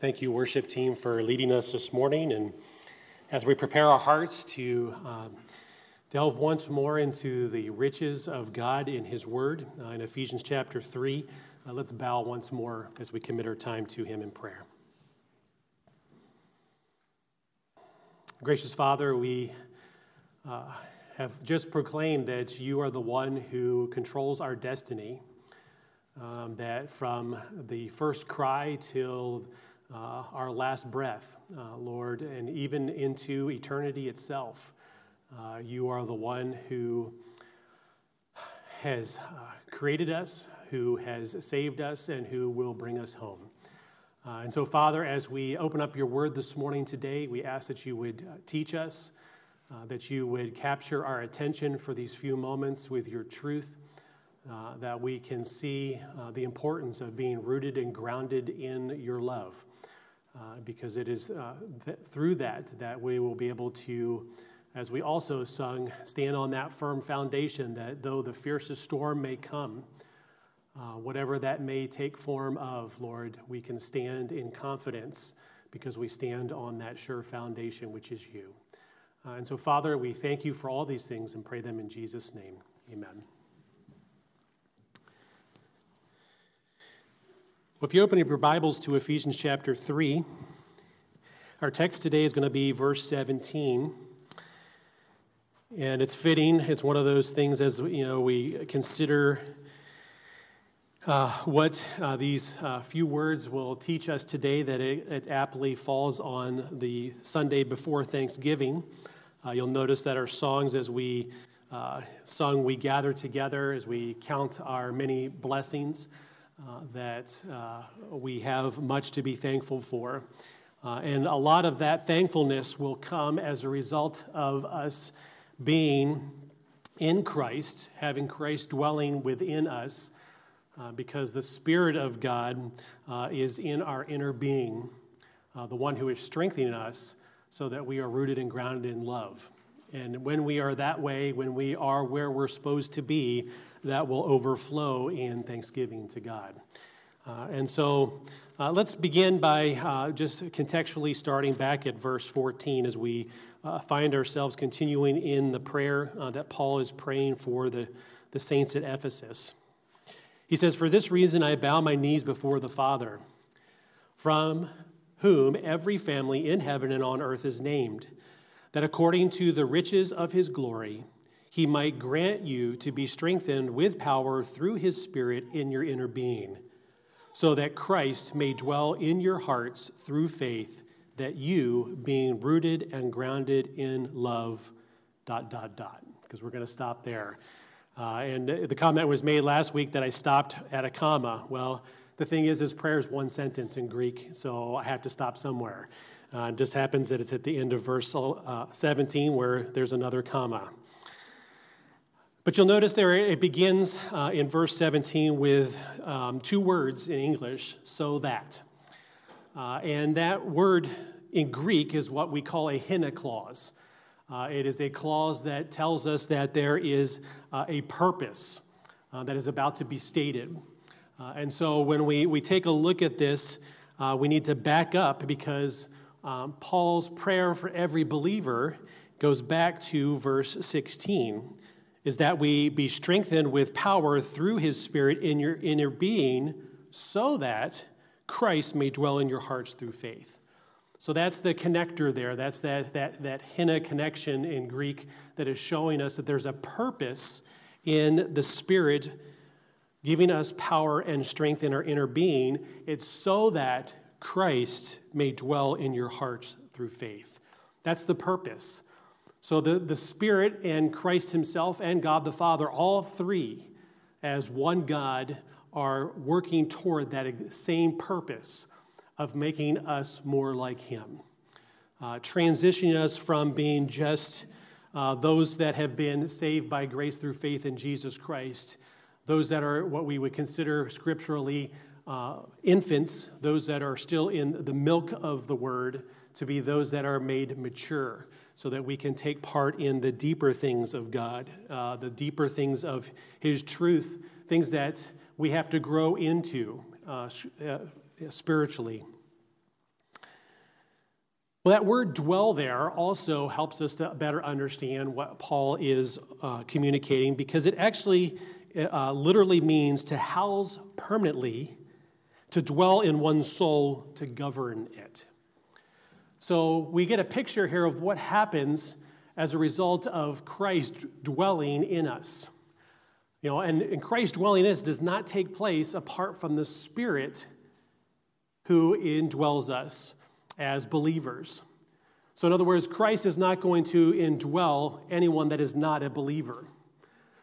Thank you, worship team, for leading us this morning. And as we prepare our hearts to um, delve once more into the riches of God in His Word uh, in Ephesians chapter 3, uh, let's bow once more as we commit our time to Him in prayer. Gracious Father, we uh, have just proclaimed that you are the one who controls our destiny, um, that from the first cry till uh, our last breath, uh, Lord, and even into eternity itself. Uh, you are the one who has uh, created us, who has saved us, and who will bring us home. Uh, and so, Father, as we open up your word this morning today, we ask that you would uh, teach us, that you would capture our attention for these few moments with your truth. Uh, that we can see uh, the importance of being rooted and grounded in your love. Uh, because it is uh, th- through that that we will be able to, as we also sung, stand on that firm foundation that though the fiercest storm may come, uh, whatever that may take form of, Lord, we can stand in confidence because we stand on that sure foundation, which is you. And so, Father, we thank you for all these things and pray them in Jesus' name. Amen. Well, if you open up your Bibles to Ephesians chapter 3, our text today is going to be verse 17. And it's fitting. It's one of those things as you know we consider uh, what uh, these uh, few words will teach us today that it, it, aptly falls on the Sunday before Thanksgiving. Uh, you'll notice that our songs, as we uh, sung, we gather together, as we count our many blessings, uh, that uh, we have much to be thankful for. Uh, and a lot of that thankfulness will come as a result of us being in Christ, having Christ dwelling within us, uh, because the Spirit of God uh, is in our inner being, the one who is strengthening us so that we are rooted and grounded in love. And when we are that way, when we are where we're supposed to be, that will overflow in thanksgiving to God. Uh, and so uh, let's begin by uh, just contextually starting back at verse 14 as we uh, find ourselves continuing in the prayer uh, that Paul is praying for the, the saints at Ephesus. He says, For this reason I bow my knees before the Father, from whom every family in heaven and on earth is named, that according to the riches of his glory, he might grant you to be strengthened with power through his Spirit in your inner being, so that Christ may dwell in your hearts through faith, that you, being rooted and grounded in love, dot, dot, dot. Because we're going to stop there. Uh, and the comment was made last week that I stopped at a comma. Well, the thing is, this prayer is one sentence in Greek, so I have to stop somewhere. Uh, it just happens that it's at the end of verse uh, 17 where there's another comma. But you'll notice there it begins uh, in verse 17 with um, two words in English, so that. Uh, and that word in Greek is what we call a hina clause. Uh, it is a clause that tells us that there is uh, a purpose uh, that is about to be stated. Uh, and so when we, we take a look at this, we need to back up because um, Paul's prayer for every believer goes back to verse 16 is that we be strengthened with power through his spirit in your inner being so that Christ may dwell in your hearts through faith. So that's the connector there. That's that, that, that hina connection in Greek that is showing us that there's a purpose in the Spirit giving us power and strength in our inner being. It's so that Christ may dwell in your hearts through faith. That's the purpose. So the, the Spirit and Christ Himself and God the Father, all three as one God, are working toward that same purpose of making us more like Him, uh, transitioning us from being just uh, those that have been saved by grace through faith in Jesus Christ, those that are what we would consider scripturally uh, infants, those that are still in the milk of the Word, to be those that are made mature so that we can take part in the deeper things of God, uh, the deeper things of His truth, things that we have to grow into uh, uh, spiritually. Well, that word dwell there also helps us to better understand what Paul is uh, communicating because it actually uh, literally means to house permanently, to dwell in one's soul, to govern it. So we get a picture here of what happens as a result of Christ dwelling in us. You know, and, and Christ dwelling in us does not take place apart from the Spirit who indwells us as believers. So, in other words, Christ is not going to indwell anyone that is not a believer.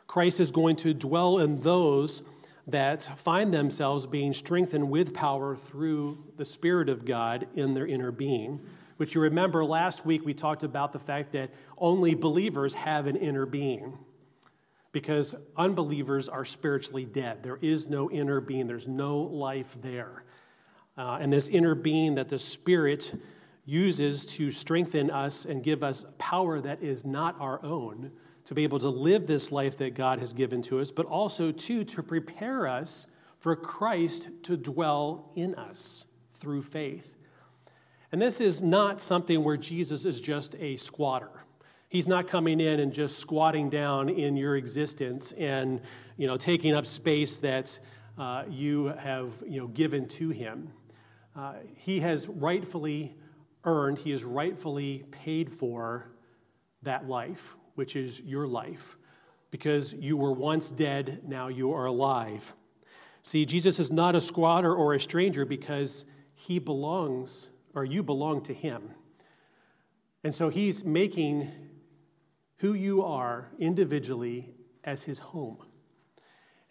Christ is going to dwell in those that find themselves being strengthened with power through the Spirit of God in their inner being. Which you remember last week we talked about the fact that only believers have an inner being because unbelievers are spiritually dead. There is no inner being, there's no life there. Uh, and this inner being that the Spirit uses to strengthen us and give us power that is not our own to be able to live this life that God has given to us, but also, too, to prepare us for Christ to dwell in us through faith. And this is not something where Jesus is just a squatter. He's not coming in and just squatting down in your existence and you know, taking up space that uh, you have you know, given to him. Uh, he has rightfully earned, he has rightfully paid for that life, which is your life. Because you were once dead, now you are alive. See, Jesus is not a squatter or a stranger because he belongs, or you belong to him. And so he's making who you are individually as his home.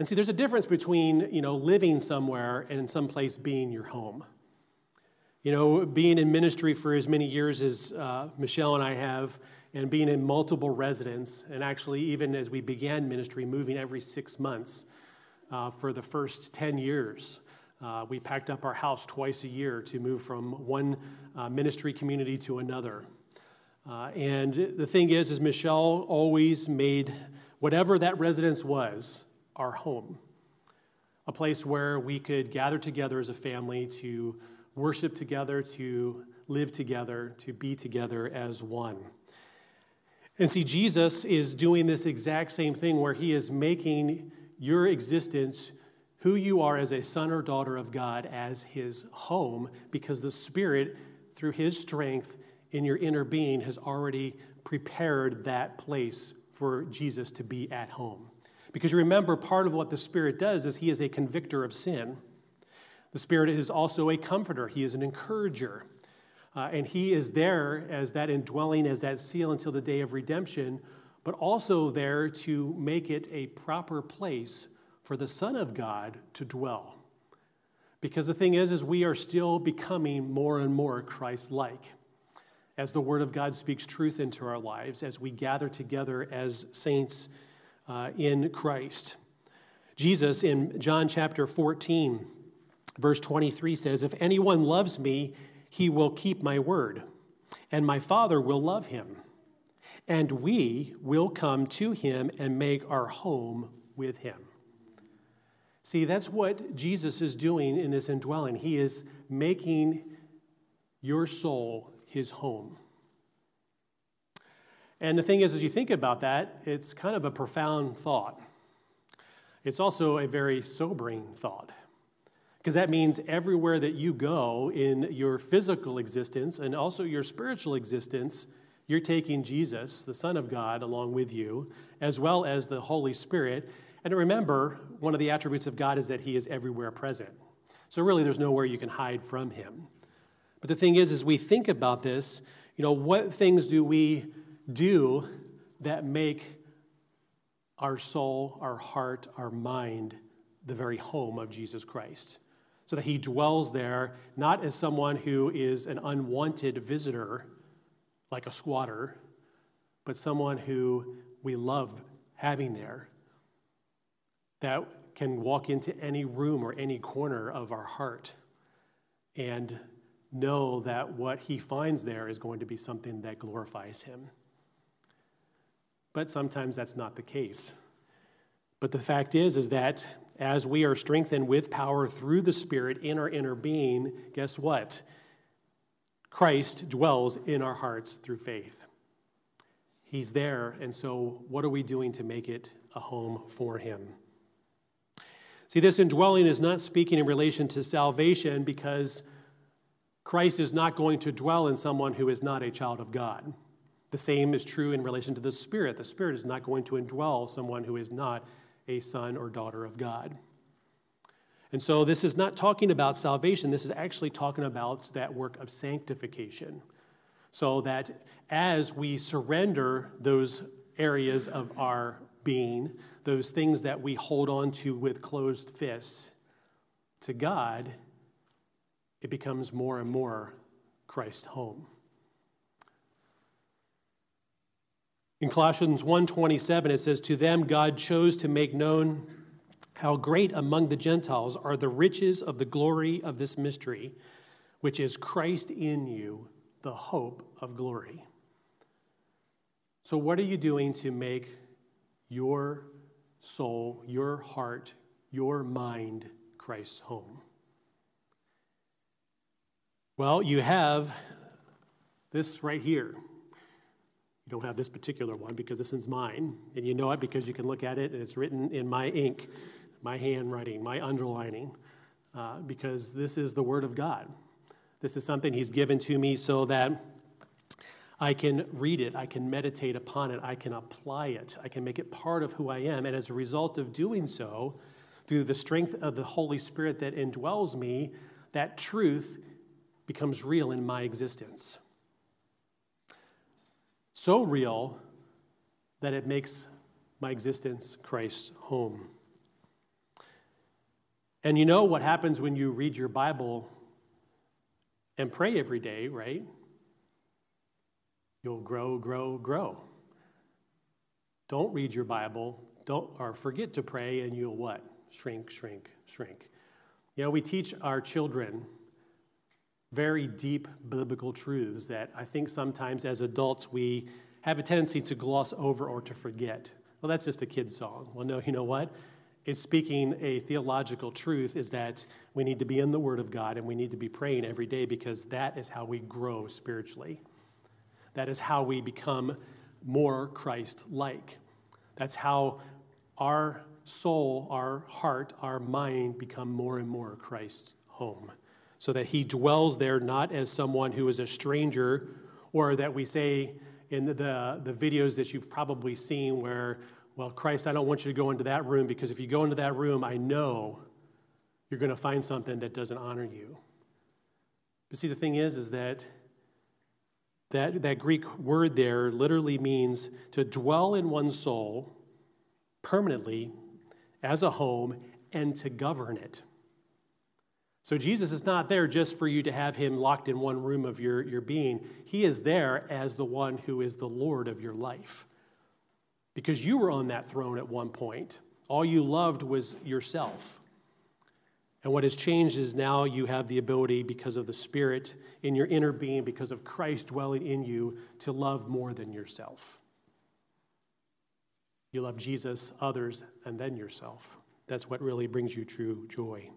And see, there's a difference between, you know, living somewhere and someplace being your home. You know, being in ministry for as many years as uh, Michelle and I have, and being in multiple residents, and actually, even as we began ministry, moving every six months uh, for the first 10 years. Uh, we packed up our house twice a year to move from one uh, ministry community to another. Uh, and the thing is, is Michelle always made whatever that residence was our home, a place where we could gather together as a family to worship together, to live together, to be together as one. And see, Jesus is doing this exact same thing where he is making your existence, who you are as a son or daughter of God, as his home, because the Spirit, through his strength in your inner being, has already prepared that place for Jesus to be at home. Because you remember, part of what the Spirit does is he is a convictor of sin. The Spirit is also a comforter, he is an encourager. Uh, and he is there as that indwelling, as that seal until the day of redemption, but also there to make it a proper place for the Son of God to dwell. Because the thing is, is we are still becoming more and more Christ-like as the Word of God speaks truth into our lives, as we gather together as saints uh, in Christ. Jesus in John chapter 14, verse 23 says, If anyone loves me, he will keep my word, and my Father will love him, and we will come to him and make our home with him. See, that's what Jesus is doing in this indwelling. He is making your soul his home. And the thing is, as you think about that, it's kind of a profound thought. It's also a very sobering thought because that means everywhere that you go in your physical existence and also your spiritual existence, you're taking Jesus, the Son of God, along with you, as well as the Holy Spirit. And remember, one of the attributes of God is that He is everywhere present. So really, there's nowhere you can hide from Him. But the thing is, as we think about this, you know, what things do we do that make our soul, our heart, our mind the very home of Jesus Christ? so that he dwells there not as someone who is an unwanted visitor, like a squatter, but someone who we love having there, that can walk into any room or any corner of our heart and know that what he finds there is going to be something that glorifies him. But sometimes that's not the case. But the fact is is that as we are strengthened with power through the Spirit in our inner being, guess what? Christ dwells in our hearts through faith. He's there, and so what are we doing to make it a home for him? See, this indwelling is not speaking in relation to salvation because Christ is not going to dwell in someone who is not a child of God. The same is true in relation to the Spirit. The Spirit is not going to indwell someone who is not a son or daughter of God. And so this is not talking about salvation, this is actually talking about that work of sanctification. So that as we surrender those areas of our being, those things that we hold on to with closed fists, to God, it becomes more and more Christ's home. In Colossians 1:27 it says to them God chose to make known how great among the Gentiles are the riches of the glory of this mystery which is Christ in you the hope of glory. So what are you doing to make your soul, your heart, your mind Christ's home? Well, you have this right here. You don't have this particular one because this is mine, and you know it because you can look at it and it's written in my ink, my handwriting, my underlining, uh, because this is the Word of God. This is something He's given to me so that I can read it, I can meditate upon it, I can apply it, I can make it part of who I am. And as a result of doing so, through the strength of the Holy Spirit that indwells me, that truth becomes real in my existence so real that it makes my existence Christ's home. And you know what happens when you read your Bible and pray every day, right? You'll grow, grow, grow. Don't read your Bible, don't or forget to pray and you'll what? Shrink, shrink, shrink. You know, we teach our children very deep biblical truths that I think sometimes as adults we have a tendency to gloss over or to forget. Well, that's just a kid's song. Well, no, you know what? It's speaking a theological truth is that we need to be in the Word of God and we need to be praying every day because that is how we grow spiritually. That is how we become more Christ like. That's how our soul, our heart, our mind become more and more Christ's home so that he dwells there not as someone who is a stranger, or that we say in the, the, the, videos that you've probably seen where, well, Christ, I don't want you to go into that room because if you go into that room, I know you're going to find something that doesn't honor you. But see, the thing is, is that that, that Greek word there literally means to dwell in one's soul permanently as a home and to govern it. So Jesus is not there just for you to have him locked in one room of your, your being. He is there as the one who is the Lord of your life. Because you were on that throne at one point. All you loved was yourself. And what has changed is now you have the ability, because of the Spirit in your inner being, because of Christ dwelling in you, to love more than yourself. You love Jesus, others, and then yourself. That's what really brings you true joy.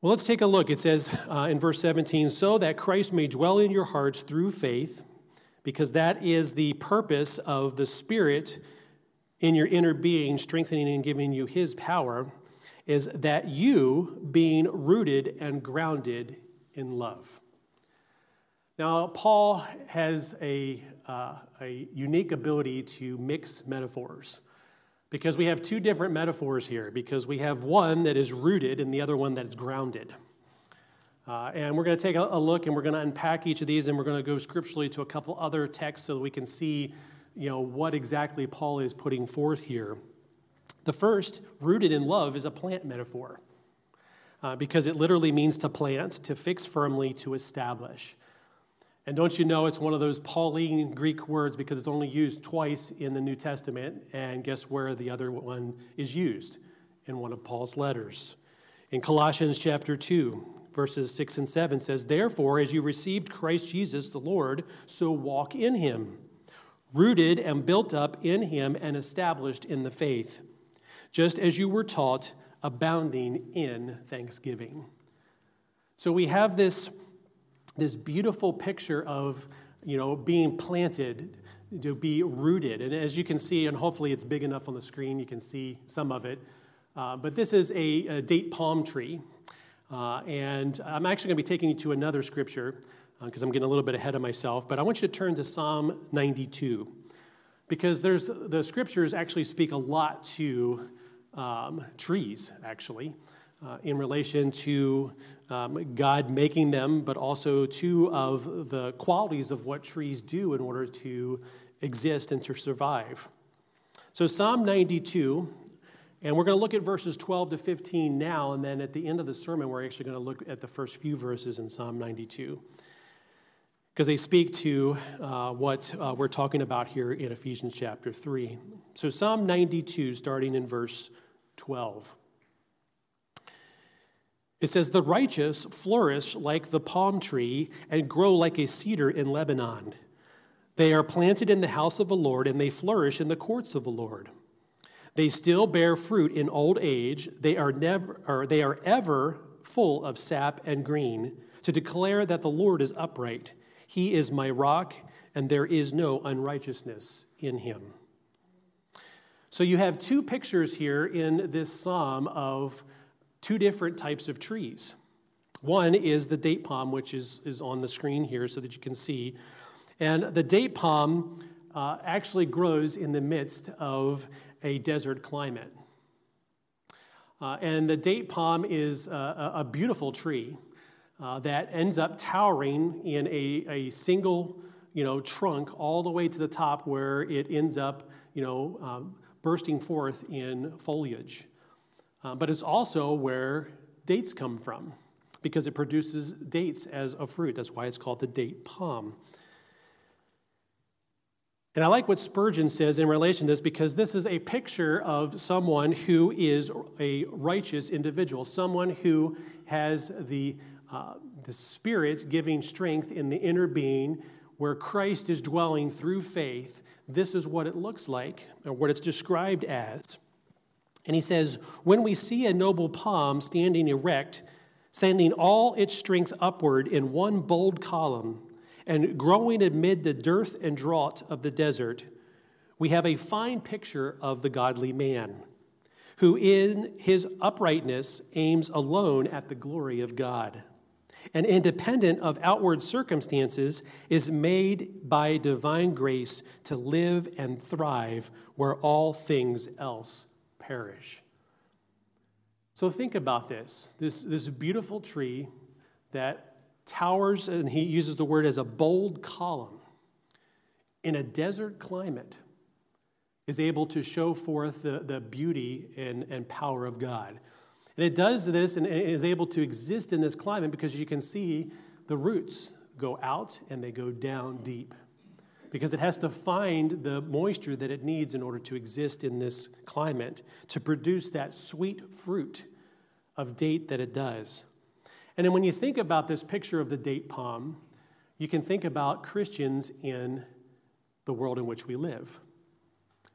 Well, let's take a look. It says uh, in verse 17, so that Christ may dwell in your hearts through faith, because that is the purpose of the Spirit in your inner being, strengthening and giving you his power, is that you, being rooted and grounded in love. Now, Paul has a, uh, a unique ability to mix metaphors because we have two different metaphors here, because we have one that is rooted and the other one that is grounded. Uh, and we're going to take a, a look and we're going to unpack each of these and we're going to go scripturally to a couple other texts so that we can see you know, what exactly Paul is putting forth here. The first, rooted in love, is a plant metaphor uh, because it literally means to plant, to fix firmly, to establish. And don't you know it's one of those Pauline Greek words because it's only used twice in the New Testament? And guess where the other one is used? In one of Paul's letters. In Colossians chapter 2, verses 6 and 7 says, Therefore, as you received Christ Jesus the Lord, so walk in him, rooted and built up in him and established in the faith, just as you were taught, abounding in thanksgiving. So we have this this beautiful picture of, you know, being planted, to be rooted. And as you can see, and hopefully it's big enough on the screen, you can see some of it. Uh, but this is a, a date palm tree. Uh, and I'm actually going to be taking you to another scripture because uh, I'm getting a little bit ahead of myself. But I want you to turn to Psalm 92 because there's, the scriptures actually speak a lot to um, trees, actually, uh, in relation to um, God making them, but also two of the qualities of what trees do in order to exist and to survive. So, Psalm 92, and we're going to look at verses 12 to 15 now, and then at the end of the sermon, we're actually going to look at the first few verses in Psalm 92 because they speak to uh, what uh, we're talking about here in Ephesians chapter 3. So, Psalm 92, starting in verse 12. It says, The righteous flourish like the palm tree and grow like a cedar in Lebanon. They are planted in the house of the Lord and they flourish in the courts of the Lord. They still bear fruit in old age. They are, never, or they are ever full of sap and green to declare that the Lord is upright. He is my rock, and there is no unrighteousness in him. So you have two pictures here in this psalm of two different types of trees. One is the date palm, which is, is on the screen here so that you can see. And the date palm uh, actually grows in the midst of a desert climate. Uh, and the date palm is a, a beautiful tree uh, that ends up towering in a, a single you know, trunk all the way to the top where it ends up you know, um, bursting forth in foliage. Uh, but it's also where dates come from because it produces dates as a fruit. That's why it's called the date palm. And I like what Spurgeon says in relation to this because this is a picture of someone who is a righteous individual, someone who has the, uh, the Spirit giving strength in the inner being where Christ is dwelling through faith. This is what it looks like, or what it's described as. And he says, When we see a noble palm standing erect, sending all its strength upward in one bold column, and growing amid the dearth and drought of the desert, we have a fine picture of the godly man, who in his uprightness aims alone at the glory of God, and independent of outward circumstances, is made by divine grace to live and thrive where all things else perish. So think about this this, this beautiful tree that towers, and he uses the word as a bold column in a desert climate, is able to show forth the, the beauty and, and power of God. And it does this and is able to exist in this climate because you can see the roots go out and they go down deep because it has to find the moisture that it needs in order to exist in this climate to produce that sweet fruit of date that it does. And then when you think about this picture of the date palm, you can think about Christians in the world in which we live.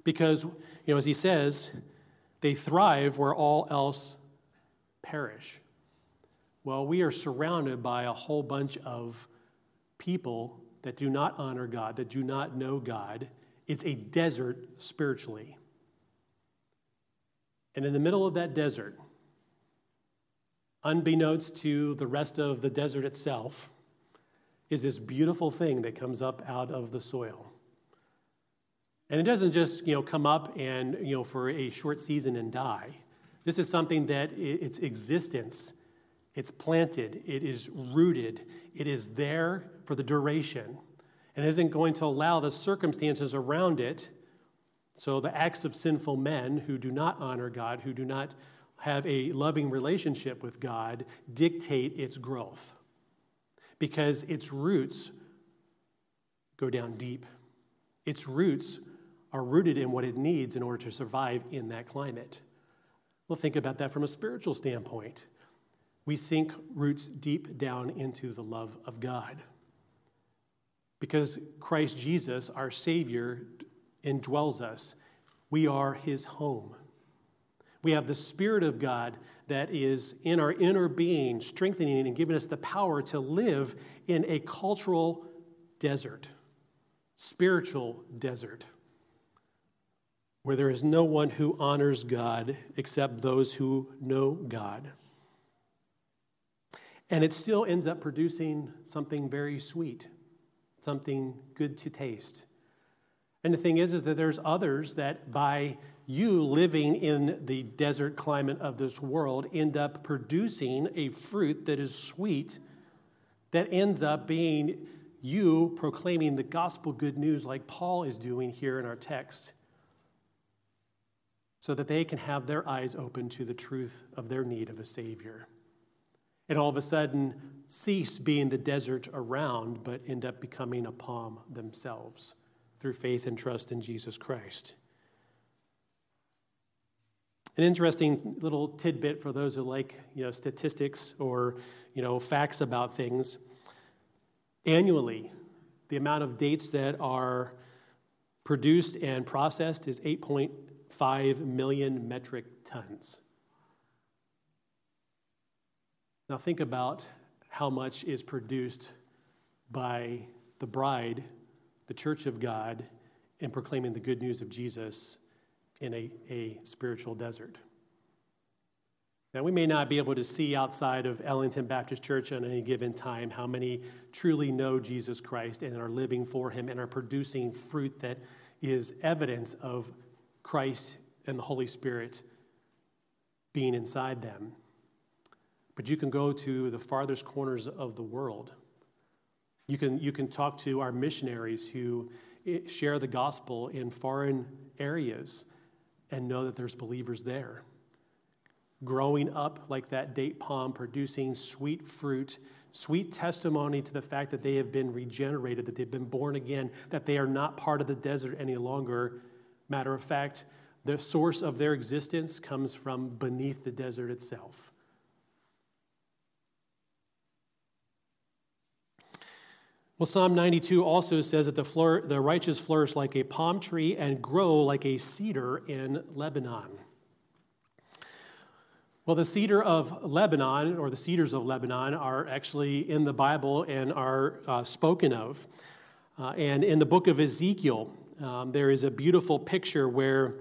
Because, you know, as he says, they thrive where all else perish. Well, we are surrounded by a whole bunch of people that do not honor God, that do not know God. It's a desert spiritually. And in the middle of that desert, unbeknownst to the rest of the desert itself, is this beautiful thing that comes up out of the soil. And it doesn't just, you know, come up and, you know, for a short season and die. This is something that its existence it's planted, it is rooted, it is there for the duration, and isn't going to allow the circumstances around it. So, the acts of sinful men who do not honor God, who do not have a loving relationship with God, dictate its growth because its roots go down deep. Its roots are rooted in what it needs in order to survive in that climate. Well, think about that from a spiritual standpoint we sink roots deep down into the love of God. Because Christ Jesus, our Savior, indwells us, we are His home. We have the Spirit of God that is in our inner being, strengthening and giving us the power to live in a cultural desert, spiritual desert, where there is no one who honors God except those who know God. And it still ends up producing something very sweet, something good to taste. And the thing is, is that there's others that by you living in the desert climate of this world end up producing a fruit that is sweet, that ends up being you proclaiming the gospel good news like Paul is doing here in our text, so that they can have their eyes open to the truth of their need of a Savior. And all of a sudden, cease being the desert around, but end up becoming a palm themselves through faith and trust in Jesus Christ. An interesting little tidbit for those who like you know, statistics or you know, facts about things. Annually, the amount of dates that are produced and processed is 8.5 million metric tons. Now, think about how much is produced by the bride, the church of God, in proclaiming the good news of Jesus in a, a spiritual desert. Now, we may not be able to see outside of Ellington Baptist Church at any given time how many truly know Jesus Christ and are living for him and are producing fruit that is evidence of Christ and the Holy Spirit being inside them. But you can go to the farthest corners of the world. You can, you can talk to our missionaries who share the gospel in foreign areas and know that there's believers there. Growing up like that date palm, producing sweet fruit, sweet testimony to the fact that they have been regenerated, that they've been born again, that they are not part of the desert any longer. Matter of fact, the source of their existence comes from beneath the desert itself. Well, Psalm 92 also says that the, flour- the righteous flourish like a palm tree and grow like a cedar in Lebanon. Well, the cedar of Lebanon, or the cedars of Lebanon, are actually in the Bible and are uh, spoken of. Uh, and in the book of Ezekiel, um, there is a beautiful picture where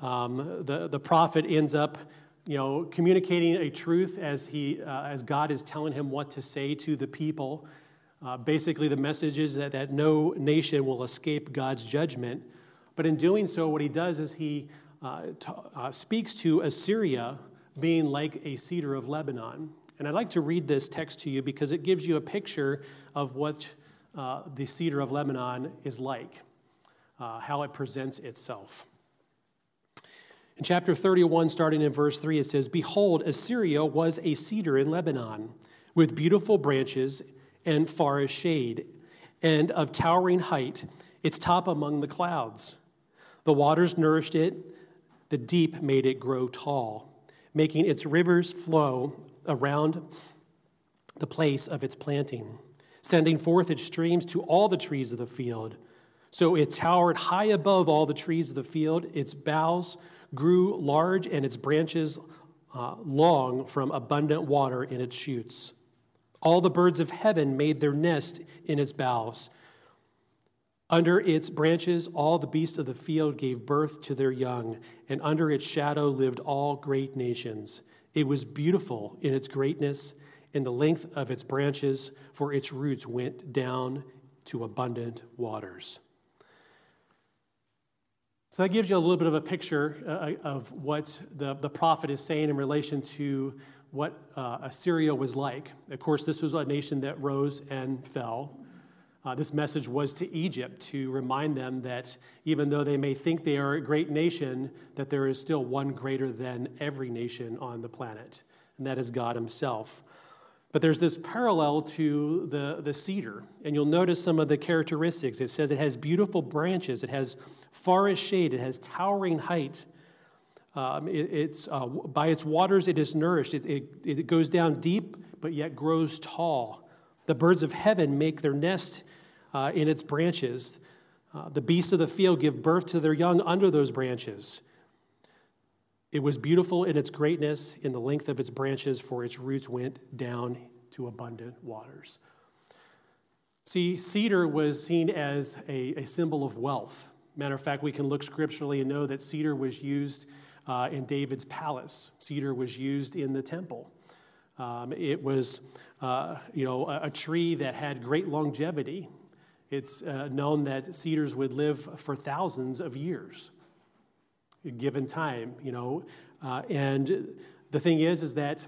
um, the, the prophet ends up you know, communicating a truth as, he, uh, as God is telling him what to say to the people. Uh, basically, the message is that, that no nation will escape God's judgment. But in doing so, what he does is he uh, t- uh, speaks to Assyria being like a cedar of Lebanon. And I'd like to read this text to you because it gives you a picture of what uh, the cedar of Lebanon is like, uh, how it presents itself. In chapter 31, starting in verse 3, it says, Behold, Assyria was a cedar in Lebanon with beautiful branches and forest shade, and of towering height, its top among the clouds. The waters nourished it, the deep made it grow tall, making its rivers flow around the place of its planting, sending forth its streams to all the trees of the field. So it towered high above all the trees of the field. Its boughs grew large, and its branches uh, long from abundant water in its shoots. All the birds of heaven made their nest in its boughs. Under its branches, all the beasts of the field gave birth to their young, and under its shadow lived all great nations. It was beautiful in its greatness, in the length of its branches, for its roots went down to abundant waters. So that gives you a little bit of a picture uh, of what the, the prophet is saying in relation to what uh, Assyria was like. Of course, this was a nation that rose and fell. Uh, this message was to Egypt to remind them that even though they may think they are a great nation, that there is still one greater than every nation on the planet, and that is God Himself. But there's this parallel to the, the cedar, and you'll notice some of the characteristics. It says it has beautiful branches, it has forest shade, it has towering height, um, it, it's, uh, by its waters it is nourished. It, it, it, goes down deep, but yet grows tall. The birds of heaven make their nest uh, in its branches. Uh, the beasts of the field give birth to their young under those branches. It was beautiful in its greatness, in the length of its branches, for its roots went down to abundant waters. See, cedar was seen as a, a symbol of wealth. Matter of fact, we can look scripturally and know that cedar was used uh, in David's palace. Cedar was used in the temple. Um, it was, uh, you know, a, a, tree that had great longevity. It's uh, known that cedars would live for thousands of years, given time, you know. Uh, and the thing is, is that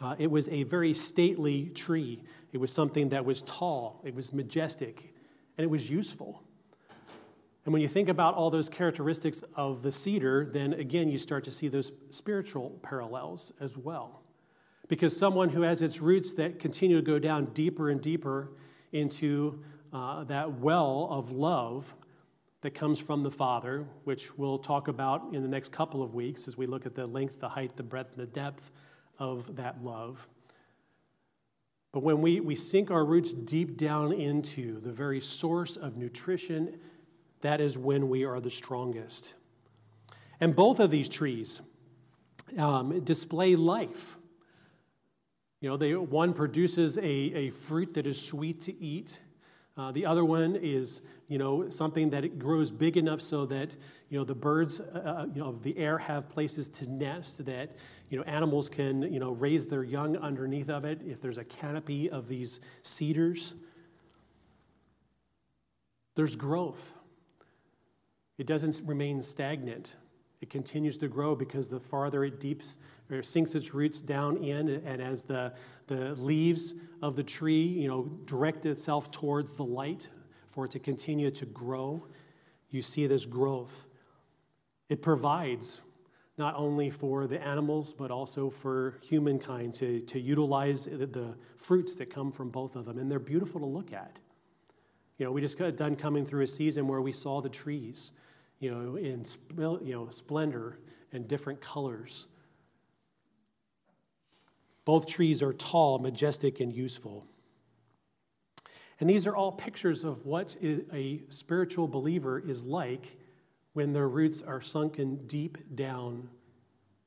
uh, it was a very stately tree. It was something that was tall, it was majestic, and it was useful. And when you think about all those characteristics of the cedar, then again, you start to see those spiritual parallels as well. Because someone who has its roots that continue to go down deeper and deeper into uh, that well of love that comes from the Father, which we'll talk about in the next couple of weeks as we look at the length, the height, the breadth, and the depth of that love. But when we, we sink our roots deep down into the very source of nutrition that is when we are the strongest. And both of these trees um, display life. You know, they, one produces a, a fruit that is sweet to eat. Uh, the other one is, you know, something that it grows big enough so that, you know, the birds, uh, uh, you know, of the air have places to nest, that, you know, animals can, you know, raise their young underneath of it if there's a canopy of these cedars. There's growth. It doesn't remain stagnant. It continues to grow because the farther it deeps or sinks its roots down in, and as the, the leaves of the tree, you know, direct itself towards the light for it to continue to grow, you see this growth. It provides not only for the animals, but also for humankind to, to utilize the, the fruits that come from both of them. And they're beautiful to look at. You know, we just got done coming through a season where we saw the trees you know, in you know, splendor and different colors. Both trees are tall, majestic, and useful. And these are all pictures of what a spiritual believer is like when their roots are sunken deep down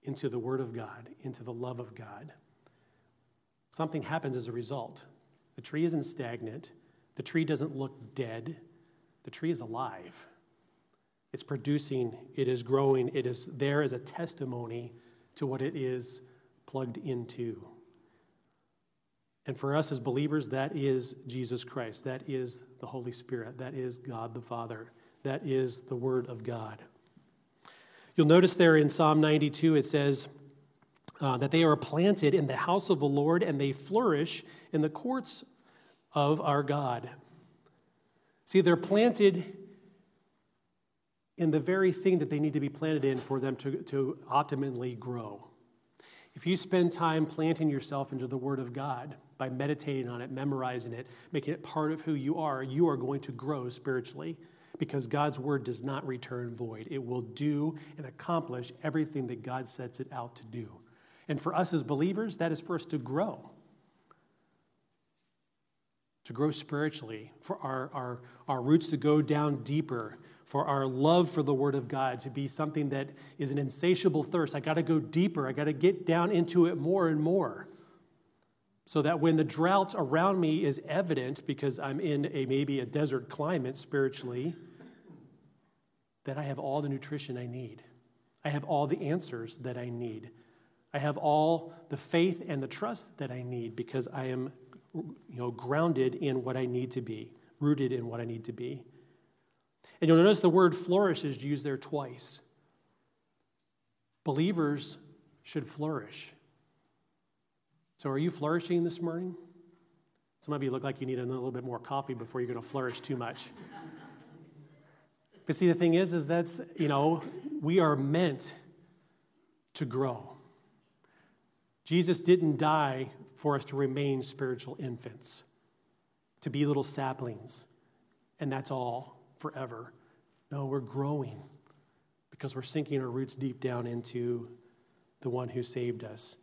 into the Word of God, into the love of God. Something happens as a result. The tree isn't stagnant, the tree doesn't look dead, the tree is alive. It's producing, it is growing, it is there as a testimony to what it is plugged into. And for us as believers, that is Jesus Christ. That is the Holy Spirit. That is God the Father. That is the Word of God. You'll notice there in Psalm 92, it says uh, that they are planted in the house of the Lord and they flourish in the courts of our God. See, they're planted in the very thing that they need to be planted in for them to, to optimally grow. If you spend time planting yourself into the Word of God by meditating on it, memorizing it, making it part of who you are, you are going to grow spiritually because God's Word does not return void. It will do and accomplish everything that God sets it out to do. And for us as believers, that is for us to grow. To grow spiritually, for our, our, our roots to go down deeper for our love for the Word of God to be something that is an insatiable thirst. I got to go deeper, I got to get down into it more and more. So that when the drought around me is evident because I'm in a maybe a desert climate spiritually, that I have all the nutrition I need. I have all the answers that I need. I have all the faith and the trust that I need because I am you know, grounded in what I need to be, rooted in what I need to be. And you'll notice the word flourish is used there twice. Believers should flourish. So, are you flourishing this morning? Some of you look like you need a little bit more coffee before you're going to flourish too much. but see, the thing is, is that's, you know, we are meant to grow. Jesus didn't die for us to remain spiritual infants, to be little saplings, and that's all forever. No, we're growing because we're sinking our roots deep down into the one who saved us.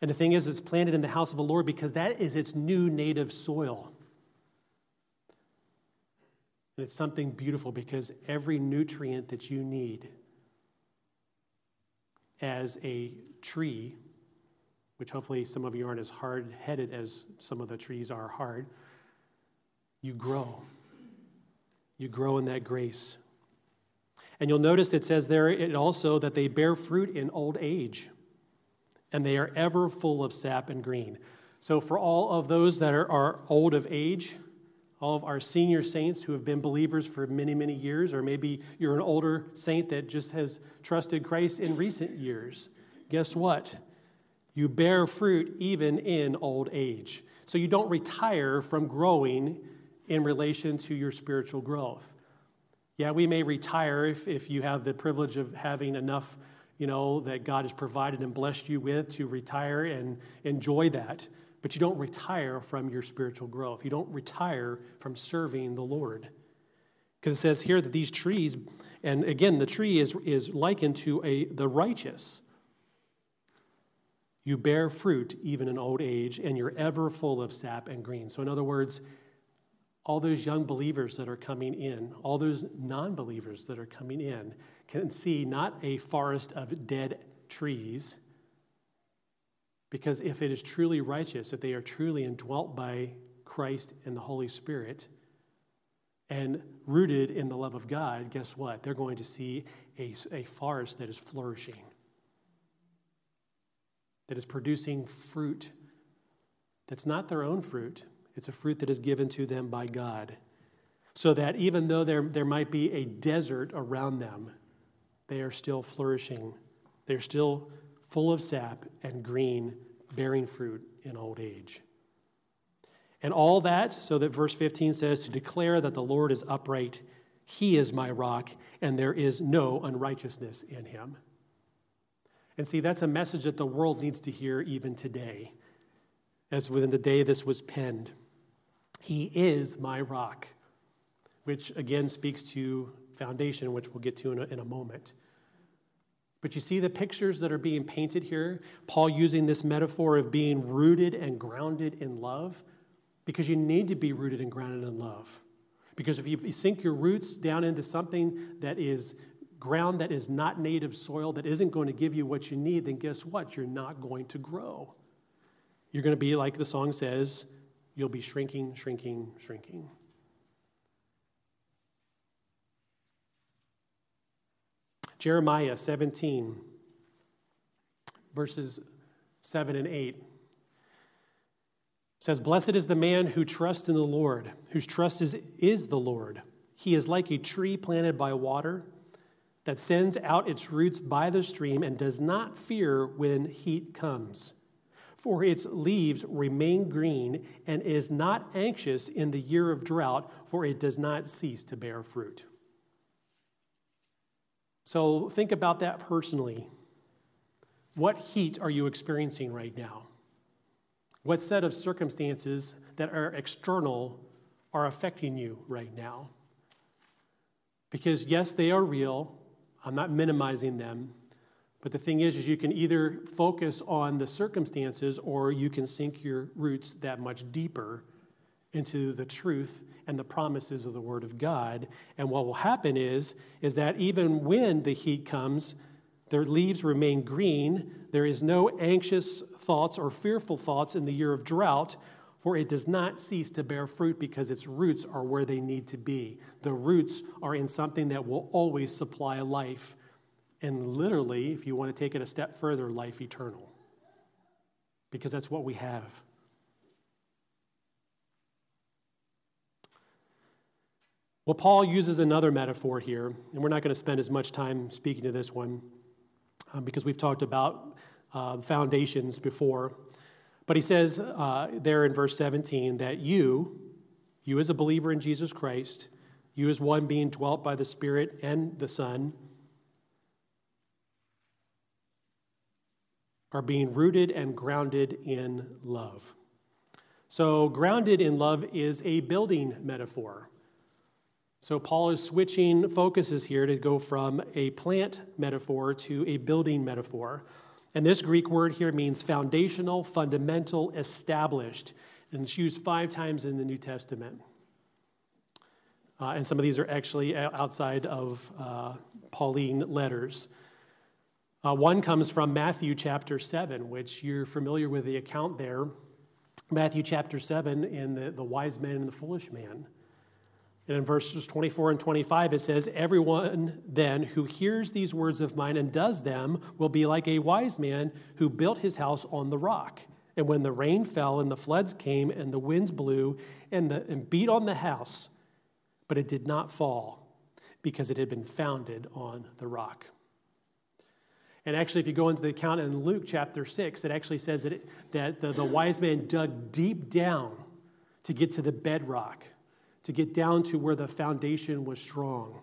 And the thing is, it's planted in the house of the Lord because that is its new native soil. And it's something beautiful because every nutrient that you need as a tree, which hopefully some of you aren't as hard headed as some of the trees are hard, you grow. You grow in that grace. And you'll notice it says there it also that they bear fruit in old age, and they are ever full of sap and green. So, for all of those that are, are old of age, all of our senior saints who have been believers for many, many years, or maybe you're an older saint that just has trusted Christ in recent years, guess what? You bear fruit even in old age. So you don't retire from growing in relation to your spiritual growth. Yeah, we may retire if, if you have the privilege of having enough, you know, that God has provided and blessed you with to retire and enjoy that. But you don't retire from your spiritual growth. You don't retire from serving the Lord. Because it says here that these trees, and again, the tree is, is likened to a, the righteous. You bear fruit even in old age, and you're ever full of sap and green. So, in other words, all those young believers that are coming in, all those non believers that are coming in, can see not a forest of dead trees, because if it is truly righteous, if they are truly indwelt by Christ and the Holy Spirit, and rooted in the love of God, guess what? They're going to see a, a forest that is flourishing, that is producing fruit that's not their own fruit, it's a fruit that is given to them by God. So that even though there, there might be a desert around them, they are still flourishing. They're still full of sap and green, bearing fruit in old age. And all that, so that verse 15 says, to declare that the Lord is upright, he is my rock, and there is no unrighteousness in him. And see, that's a message that the world needs to hear even today, as within the day this was penned. He is my rock, which again speaks to foundation, which we'll get to in a, in a moment. But you see the pictures that are being painted here? Paul using this metaphor of being rooted and grounded in love, because you need to be rooted and grounded in love. Because if you sink your roots down into something that is ground that is not native soil, that isn't going to give you what you need, then guess what? You're not going to grow. You're going to be, like the song says, you'll be shrinking, shrinking, shrinking. Jeremiah 17, verses 7 and 8 says, Blessed is the man who trusts in the Lord, whose trust is, is the Lord. He is like a tree planted by water that sends out its roots by the stream and does not fear when heat comes for its leaves remain green, and is not anxious in the year of drought, for it does not cease to bear fruit. So think about that personally. What heat are you experiencing right now? What set of circumstances that are external are affecting you right now? Because, yes, they are real. I'm not minimizing them. But the thing is, is you can either focus on the circumstances or you can sink your roots that much deeper into the truth and the promises of the Word of God. And what will happen is, is that even when the heat comes, their leaves remain green. There is no anxious thoughts or fearful thoughts in the year of drought, for it does not cease to bear fruit because its roots are where they need to be. The roots are in something that will always supply life and literally, if you want to take it a step further, life eternal. Because that's what we have. Well, Paul uses another metaphor here, and we're not going to spend as much time speaking to this one um, because we've talked about uh, foundations before. But he says uh, there in verse 17 that you, you as a believer in Jesus Christ, you as one being dwelt by the Spirit and the Son, are being rooted and grounded in love. So, grounded in love is a building metaphor. So, Paul is switching focuses here to go from a plant metaphor to a building metaphor. And this Greek word here means foundational, fundamental, established. And it's used five times in the New Testament. Uh, and some of these are actually outside of uh, Pauline letters. Uh, one comes from Matthew chapter 7, which you're familiar with the account there. Matthew chapter 7 in the, the wise man and the foolish man. And in verses 24 and 25, it says, Everyone then who hears these words of mine and does them will be like a wise man who built his house on the rock. And when the rain fell and the floods came and the winds blew and, the, and beat on the house, but it did not fall because it had been founded on the rock. And actually, if you go into the account in Luke chapter 6, it actually says that, it, that the, the wise man dug deep down to get to the bedrock to get down to where the foundation was strong.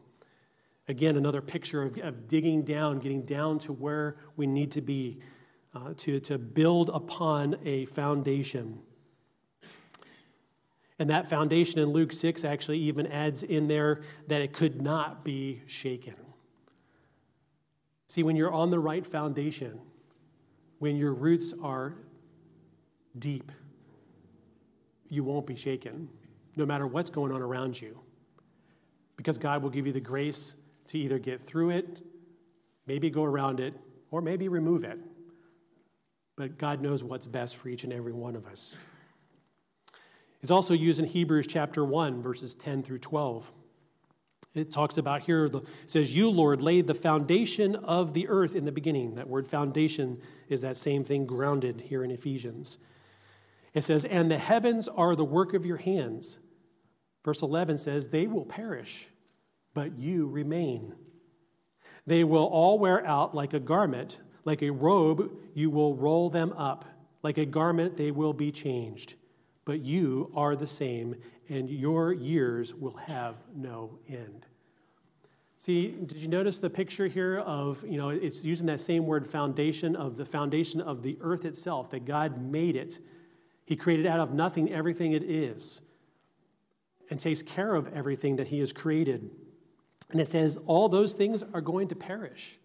Again, another picture of, of digging down, getting down to where we need to be uh, to, to build upon a foundation. And that foundation in Luke 6 actually even adds in there that it could not be shaken. See, when you're on the right foundation, when your roots are deep, you won't be shaken no matter what's going on around you. Because God will give you the grace to either get through it, maybe go around it, or maybe remove it. But God knows what's best for each and every one of us. It's also used in Hebrews chapter 1, verses 10 through 12. It talks about here, it says, You, Lord, laid the foundation of the earth in the beginning. That word foundation is that same thing grounded here in Ephesians. It says, And the heavens are the work of your hands. Verse 11 says, They will perish, but you remain. They will all wear out like a garment, like a robe, you will roll them up. Like a garment, they will be changed. But you are the same, and your years will have no end. See, did you notice the picture here of, you know, it's using that same word foundation of the foundation of the earth itself, that God made it he created out of nothing everything it is and takes care of everything that He has created. And it says all those things are going to perish.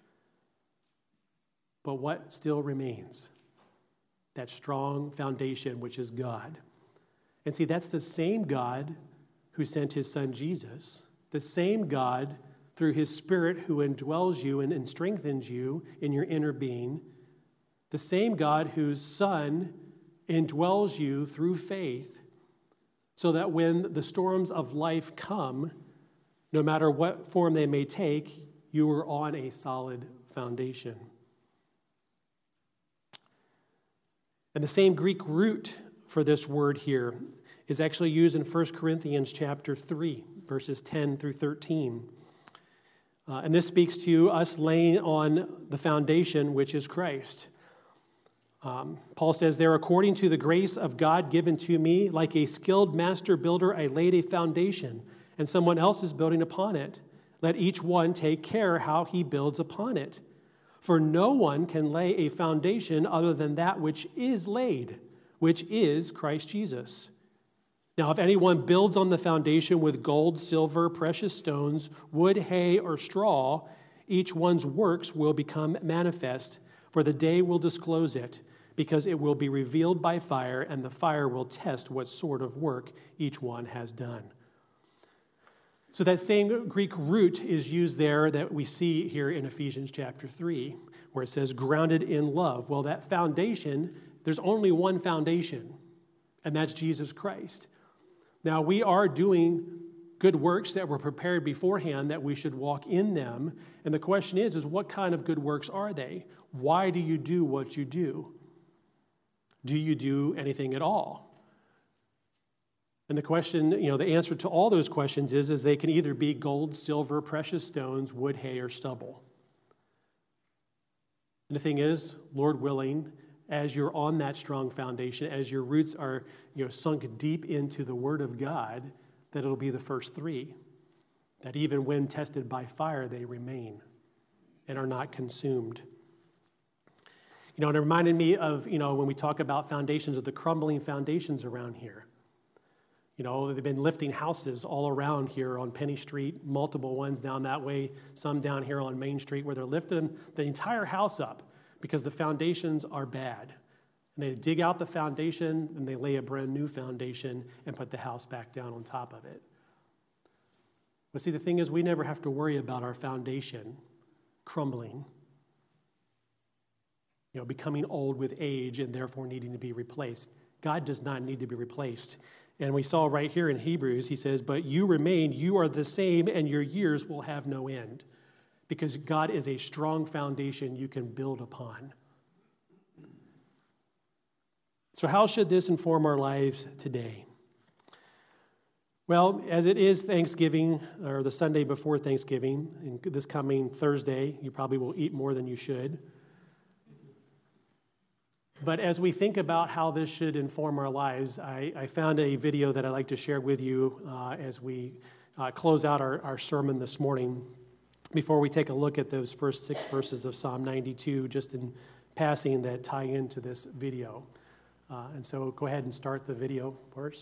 But what still remains? That strong foundation, which is God. And see, that's the same God who sent His Son Jesus, the same God through His Spirit who indwells you and, strengthens you in your inner being, the same God whose Son indwells you through faith so that when the storms of life come, no matter what form they may take, you are on a solid foundation. And the same Greek root for this word here is actually used in 1 Corinthians chapter 3, verses 10 through 13. Uh, and this speaks to us laying on the foundation, which is Christ. Um, Paul says, There, according to the grace of God given to me, like a skilled master builder, I laid a foundation, and someone else is building upon it. Let each one take care how he builds upon it. For no one can lay a foundation other than that which is laid, which is Christ Jesus. Now, if anyone builds on the foundation with gold, silver, precious stones, wood, hay, or straw, each one's works will become manifest, for the day will disclose it because it will be revealed by fire, and the fire will test what sort of work each one has done. So, that same Greek root is used there that we see here in Ephesians chapter 3, where it says grounded in love. Well, that foundation, there's only one foundation, and that's Jesus Christ. Now, we are doing good works that were prepared beforehand that we should walk in them. And the question is, is what kind of good works are they? Why do you do what you do? Do you do anything at all? And the question, you know, the answer to all those questions is, is they can either be gold, silver, precious stones, wood, hay, or stubble. And the thing is, Lord willing, as you're on that strong foundation, as your roots are you know, sunk deep into the Word of God, that it'll be the first three. That even when tested by fire, they remain and are not consumed. You know, and it reminded me of, you know, when we talk about foundations, of the crumbling foundations around here. You know, they've been lifting houses all around here on Penny Street, multiple ones down that way, some down here on Main Street, where they're lifting the entire house up because the foundations are bad. And they dig out the foundation and they lay a brand new foundation and put the house back down on top of it. But see, the thing is, we never have to worry about our foundation crumbling you know, becoming old with age and therefore needing to be replaced. God does not need to be replaced. And we saw right here in Hebrews, he says, But you remain, you are the same, and your years will have no end. Because God is a strong foundation you can build upon. So, how should this inform our lives today? Well, as it is Thanksgiving, or the Sunday before Thanksgiving, and this coming Thursday, you probably will eat more than you should. But as we think about how this should inform our lives, I, I found a video that I'd like to share with you uh, as we uh, close out our, our sermon this morning. Before we take a look at those first six verses of Psalm 92, just in passing, that tie into this video. Uh, and so go ahead and start the video for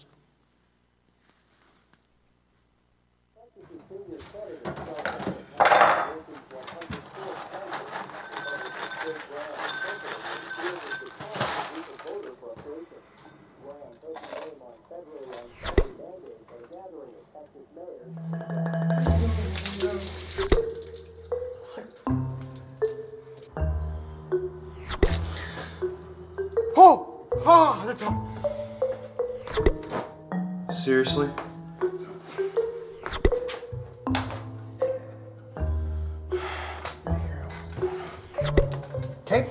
Oh! Ah, that's all. Seriously? Okay.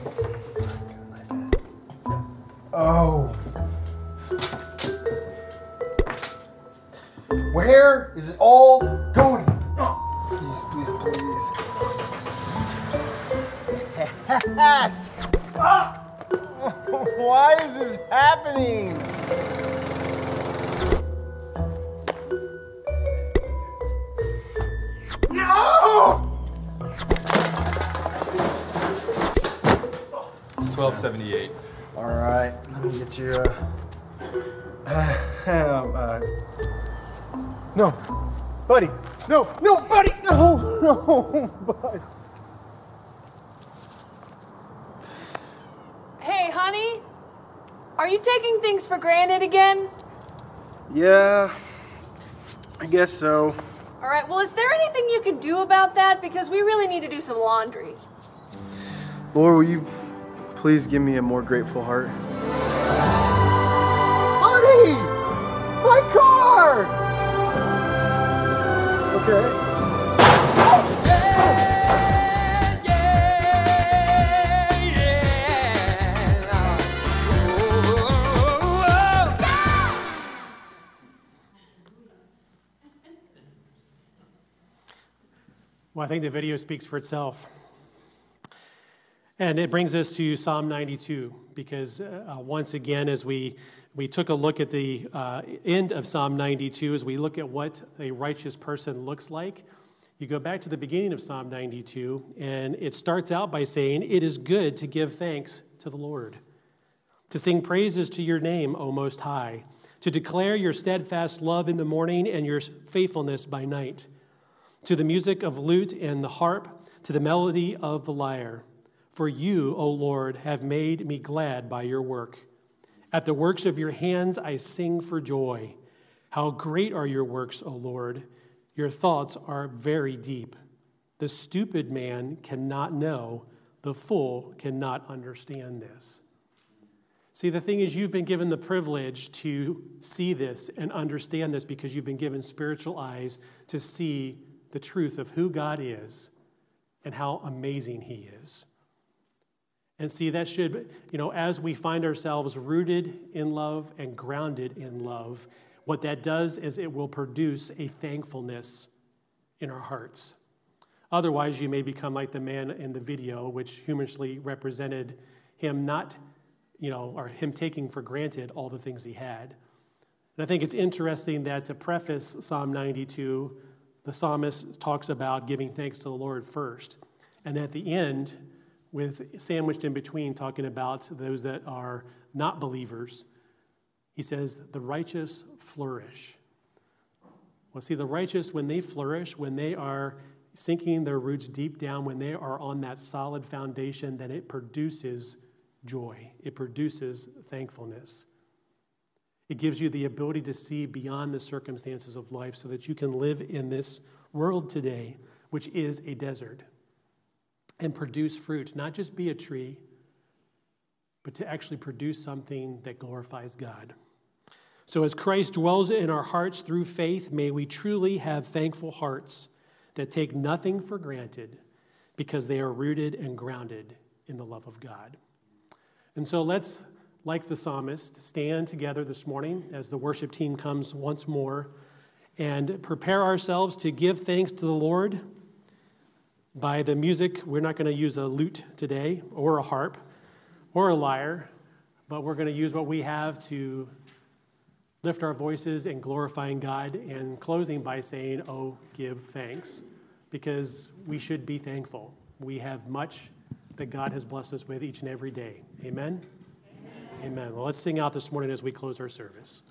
Oh. Where is it all going? Oh, please, please, please. Yes! Ah! Why is this happening? No! It's 1278. All right, let me get your. Uh, um, uh, no, buddy. No, no, buddy. No, no, buddy. Hey, honey, are you taking things for granted again? Yeah, I guess so. All right, well, is there anything you can do about that? Because we really need to do some laundry. Lord, will you please give me a more grateful heart? Buddy! My car! Okay. I think the video speaks for itself. And it brings us to Psalm 92, because uh, once again, as we, we took a look at the uh, end of Psalm 92, as we look at what a righteous person looks like, you go back to the beginning of Psalm 92, and it starts out by saying, It is good to give thanks to the Lord, to sing praises to your name, O Most High, to declare your steadfast love in the morning and your faithfulness by night to the music of lute and the harp, to the melody of the lyre. For you, O Lord, have made me glad by your work. At the works of your hands I sing for joy. How great are your works, O Lord! Your thoughts are very deep. The stupid man cannot know, the fool cannot understand this. See, the thing is, you've been given the privilege to see this and understand this because you've been given spiritual eyes to see the truth of who God is and how amazing He is. And see, that should, you know, as we find ourselves rooted in love and grounded in love, what that does is it will produce a thankfulness in our hearts. Otherwise, you may become like the man in the video, which humorously represented him not, you know, or him taking for granted all the things he had. And I think it's interesting that to preface Psalm 92, the psalmist talks about giving thanks to the Lord first. And at the end, with sandwiched in between, talking about those that are not believers, he says, the righteous flourish. Well, see, the righteous, when they flourish, when they are sinking their roots deep down, when they are on that solid foundation, then it produces joy, it produces thankfulness. It gives you the ability to see beyond the circumstances of life so that you can live in this world today, which is a desert, and produce fruit, not just be a tree, but to actually produce something that glorifies God. So, as Christ dwells in our hearts through faith, may we truly have thankful hearts that take nothing for granted because they are rooted and grounded in the love of God. And so, let's, like the psalmist, stand together this morning as the worship team comes once more and prepare ourselves to give thanks to the Lord by the music. We're not going to use a lute today or a harp or a lyre, but we're going to use what we have to lift our voices in glorifying God and closing by saying, Oh, give thanks, because we should be thankful. We have much that God has blessed us with each and every day. Amen? Amen. Well, let's sing out this morning as we close our service.